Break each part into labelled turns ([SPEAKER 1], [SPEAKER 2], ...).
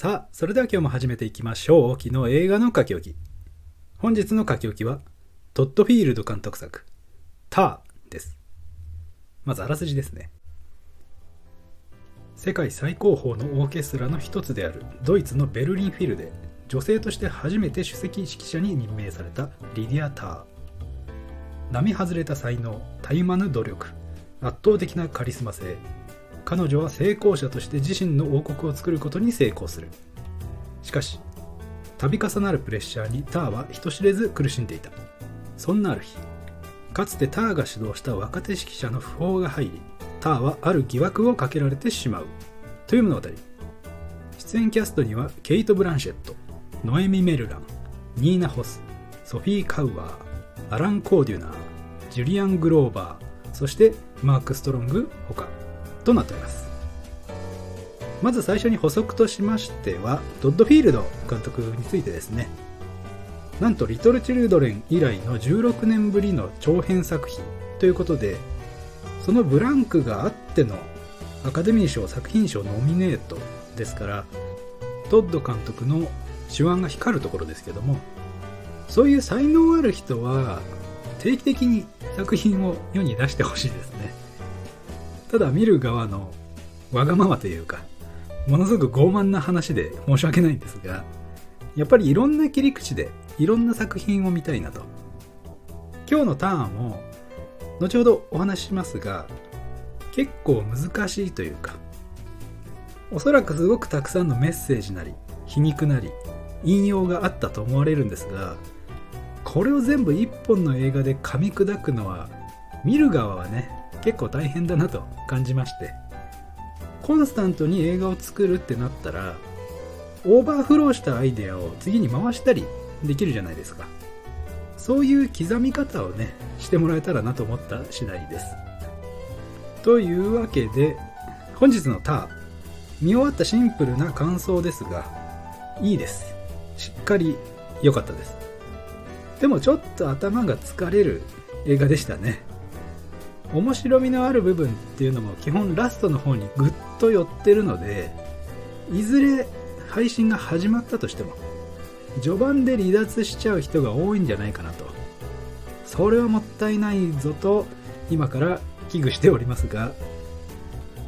[SPEAKER 1] さあ、それでは今日も始めていきましょう。昨日映画の書き置き。本日の書き置きは、トッドフィールド監督作、ターです。まずあらすじですね。世界最高峰のオーケストラの一つであるドイツのベルリンフィルで女性として初めて首席指揮者に任命されたリディア・ター並外れた才能たゆまぬ努力圧倒的なカリスマ性彼女は成功者として自身の王国を作ることに成功する。しかし度重なるプレッシャーにターは人知れず苦しんでいた。そんなある日かつてターが主導した若手指揮者の訃報が入りターはある疑惑をかけられてしまう。という物語。出演キャストにはケイト・ブランシェットノエミ・メルランニーナ・ホスソフィー・カウアーアラン・コーデュナージュリアン・グローバーそしてマーク・ストロングほかとなっております。まず最初に補足としましてはドッドフィールド監督についてですね。なんとリトル・チルドレン以来の16年ぶりの長編作品ということでそのブランクがあってのアカデミー賞作品賞ノミネートですからトッド監督の手腕が光るところですけどもそういう才能ある人は定期的に作品を世に出してほしいですね。ただ見る側のわがままというかものすごく傲慢な話で申し訳ないんですがやっぱりいろんな切り口でいろんな作品を見たいなと。今日のターンも後ほどお話ししますが結構難しいというかおそらくすごくたくさんのメッセージなり皮肉なり引用があったと思われるんですがこれを全部一本の映画で噛み砕くのは見る側はね結構大変だなと感じまして。コンスタントに映画を作るってなったらオーバーフローしたアイデアを次に回したりできるじゃないですか。そういう刻み方をねしてもらえたらなと思った次第です。というわけで本日のター見終わったシンプルな感想ですがいいです。しっかり良かったです。でもちょっと頭が疲れる映画でしたね。面白みのある部分っていうのも基本ラストの方にぐっと寄ってるのでいずれ配信が始まったとしても序盤で離脱しちゃう人が多いんじゃないかなと。それはもったいないぞと今から危惧しておりますが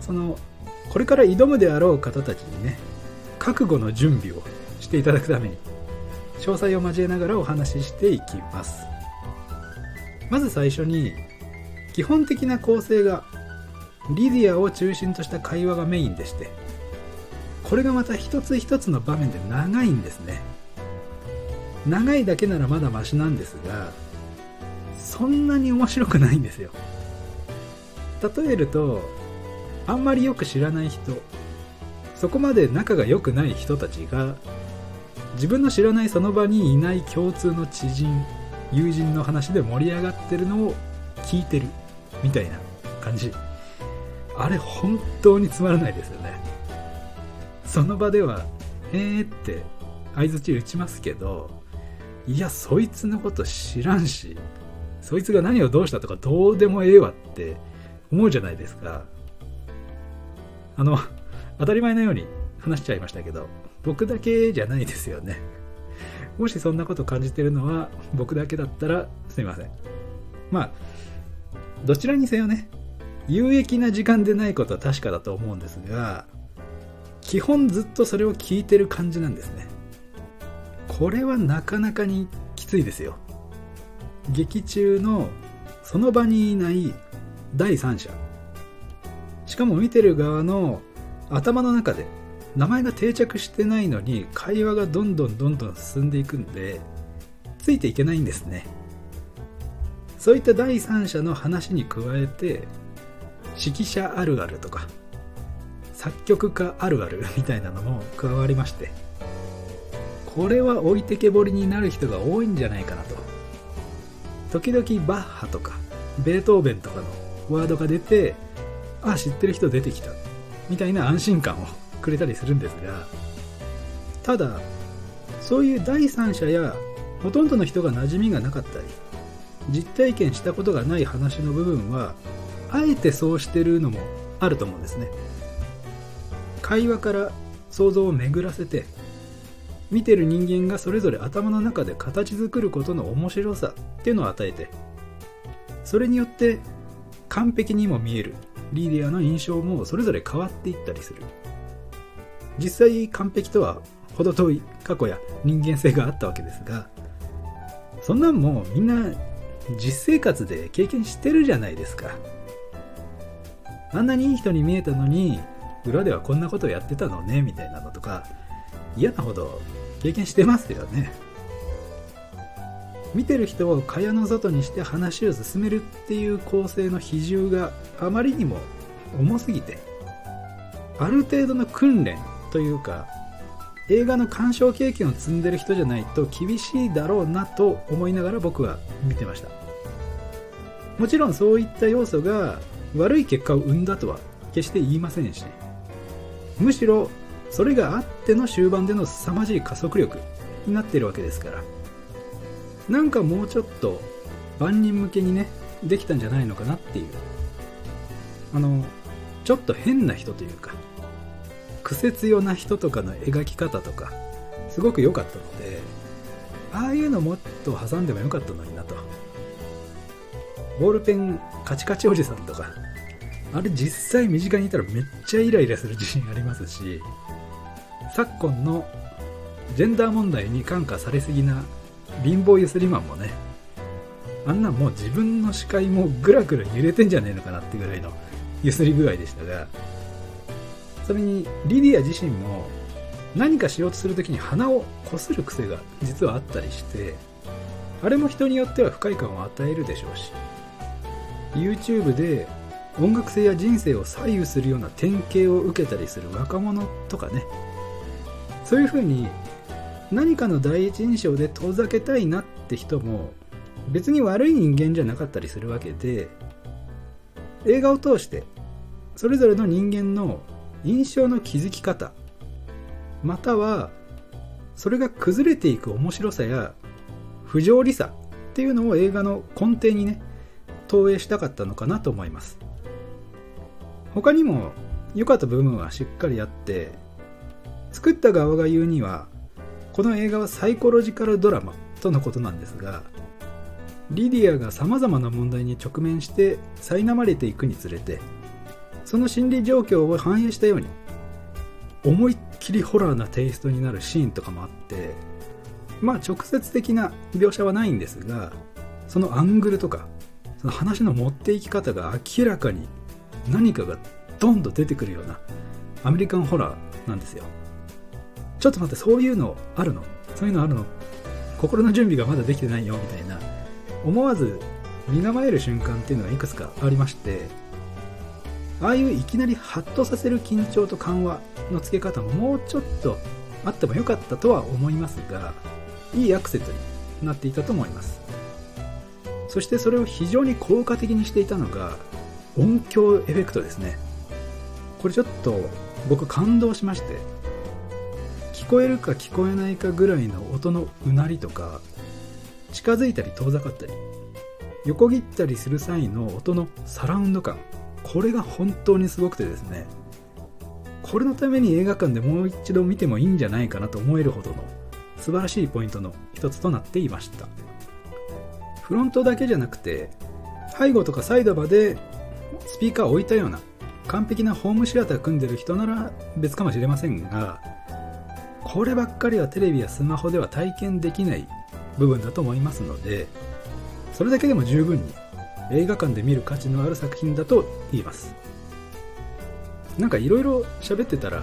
[SPEAKER 1] そのこれから挑むであろう方たちにね覚悟の準備をしていただくために詳細を交えながらお話ししていきます。まず最初に基本的な構成がリディアを中心とした会話がメインでしてこれがまた一つ一つの場面で長いんですね。長いだけならまだマシなんですがそんなに面白くないんですよ。例えるとあんまりよく知らない人そこまで仲が良くない人たちが自分の知らないその場にいない共通の知人友人の話で盛り上がってるのを聞いてる。みたいな感じ。あれ本当につまらないですよね。その場では「へーって相づち打ちますけどいやそいつのこと知らんしそいつが何をどうしたとかどうでもええわって思うじゃないですか。あの当たり前のように話しちゃいましたけど僕だけじゃないですよね。もしそんなこと感じてるのは僕だけだったらすいません。まあどちらにせよね有益な時間でないことは確かだと思うんですが基本ずっとそれを聞いてる感じなんですね。これはなかなかにきついですよ。劇中のその場にいない第三者。しかも見てる側の頭の中で名前が定着してないのに会話がどんどんどんどん進んでいくんでついていけないんですね。そういった第三者の話に加えて指揮者あるあるとか作曲家あるあるみたいなのも加わりましてこれは置いてけぼりになる人が多いんじゃないかなと。時々バッハとかベートーベンとかのワードが出てあ知ってる人出てきたみたいな安心感をくれたりするんですがただそういう第三者やほとんどの人が馴染みがなかったり実体験したことがない話の部分はあえてそうしてるのもあると思うんですね。会話から想像を巡らせて見てる人間がそれぞれ頭の中で形作ることの面白さっていうのを与えてそれによって完璧にも見える。リーディアの印象もそれぞれ変わっていったりする。実際完璧とは程遠い過去や人間性があったわけですがそんなんもみんな実生活で経験してるじゃないですか。あんなにいい人に見えたのに裏ではこんなことやってたのねみたいなのとか嫌なほど経験してますよね。見てる人を蚊帳の外にして話を進めるっていう構成の比重があまりにも重すぎてある程度の訓練というか映画の鑑賞経験を積んでる人じゃないと厳しいだろうなと思いながら僕は見てました。もちろんそういった要素が悪い結果を生んだとは決して言いませんしむしろそれがあっての終盤での凄まじい加速力になっているわけですからなんかもうちょっと万人向けにねできたんじゃないのかなっていうあのちょっと変な人というか癖強な人とかの描き方とかすごく良かったのでああいうのもっと挟んでもよかったのになと。ボールペンカチカチおじさんとかあれ実際身近にいたらめっちゃイライラする自信ありますし昨今のジェンダー問題に感化されすぎな貧乏ゆすりマンもねあんなもう自分の視界もぐらぐら揺れてんじゃねえのかなってぐらいのゆすり具合でしたがそれにリディア自身も何かしようとするときに鼻をこする癖が実はあったりしてあれも人によっては不快感を与えるでしょうし YouTube で音楽性や人生を左右するような典型を受けたりする若者とかねそういうふうに何かの第一印象で遠ざけたいなって人も別に悪い人間じゃなかったりするわけで映画を通してそれぞれの人間の印象の築き方またはそれが崩れていく面白さや不条理さっていうのを映画の根底にね投影したかったのかなと思います。他にも良かった部分はしっかりあって作った側が言うにはこの映画はサイコロジカルドラマとのことなんですがリディアがさまざまな問題に直面して苛まれていくにつれてその心理状況を反映したように思いっきりホラーなテイストになるシーンとかもあってまあ直接的な描写はないんですがそのアングルとかその話の持っていき方が明らかに何かがドンと出てくるようなアメリカンホラーなんですよ。ちょっと待ってそういうのあるの？そういうのあるの？心の準備がまだできてないよ？みたいな思わず身構える瞬間っていうのがいくつかありましてああいういきなりハッとさせる緊張と緩和のつけ方ももうちょっとあってもよかったとは思いますがいいアクセントになっていたと思います。そしてそれを非常に効果的にしていたのが音響エフェクトですね。これちょっと僕感動しまして聞こえるか聞こえないかぐらいの音のうなりとか近づいたり遠ざかったり横切ったりする際の音のサラウンド感これが本当にすごくてですねこれのために映画館でもう一度見てもいいんじゃないかなと思えるほどの素晴らしいポイントの一つとなっていました。フロントだけじゃなくて背後とかサイドまでスピーカーを置いたような完璧なホームシアター組んでる人なら別かもしれませんがこればっかりはテレビやスマホでは体験できない部分だと思いますのでそれだけでも十分に映画館で見る価値のある作品だと言います。なんかいろいろ喋ってたら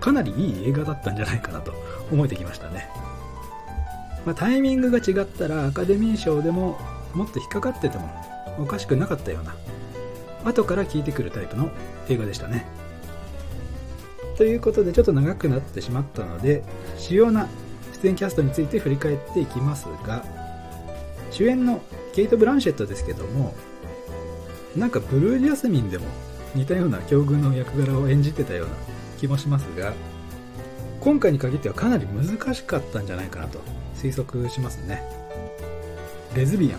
[SPEAKER 1] かなりいい映画だったんじゃないかなと思えてきましたね。まあ、タイミングが違ったらアカデミー賞でももっと引っかかっててもおかしくなかったような後から聞いてくるタイプの映画でしたね。ということでちょっと長くなってしまったので主要な出演キャストについて振り返っていきますが主演のケイト・ブランシェットですけどもなんかブルージャスミンでも似たような境遇の役柄を演じてたような気もしますが今回に限ってはかなり難しかったんじゃないかなと推測しますね。レズビアン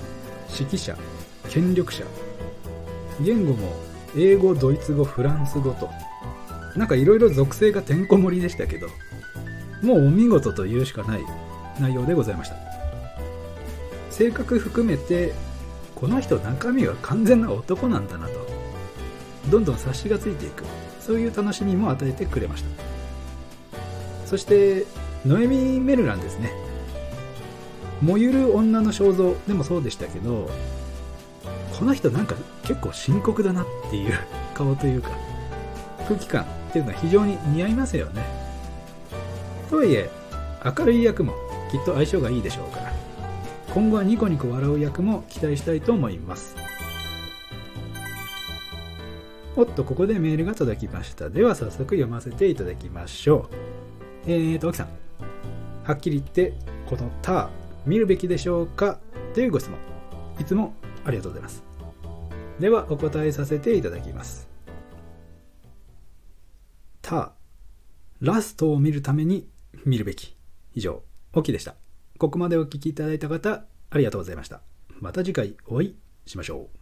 [SPEAKER 1] 指揮者権力者言語も英語ドイツ語フランス語となんかいろいろ属性がてんこ盛りでしたけどもうお見事と言うしかない内容でございました。性格含めてこの人中身は完全な男なんだなと。どんどん察しがついていく。そういう楽しみも与えてくれました。そしてノエミ・メルランですね。燃ゆる女の肖像でもそうでしたけどこの人なんか結構深刻だなっていう 顔というか空気感っていうのは非常に似合いますよね。とはいえ明るい役もきっと相性がいいでしょうから。今後はニコニコ笑う役も期待したいと思います。おっとここでメールが届きました。では早速読ませていただきましょう。えーと、沖さん。はっきり言ってこの「タ」見るべきでしょうか？というご質問。いつもありがとうございます。ではお答えさせていただきます「タ」ラストを見るために見るべき。以上オキでした。ここまでお聴きいただいた方ありがとうございました。また次回お会いしましょう。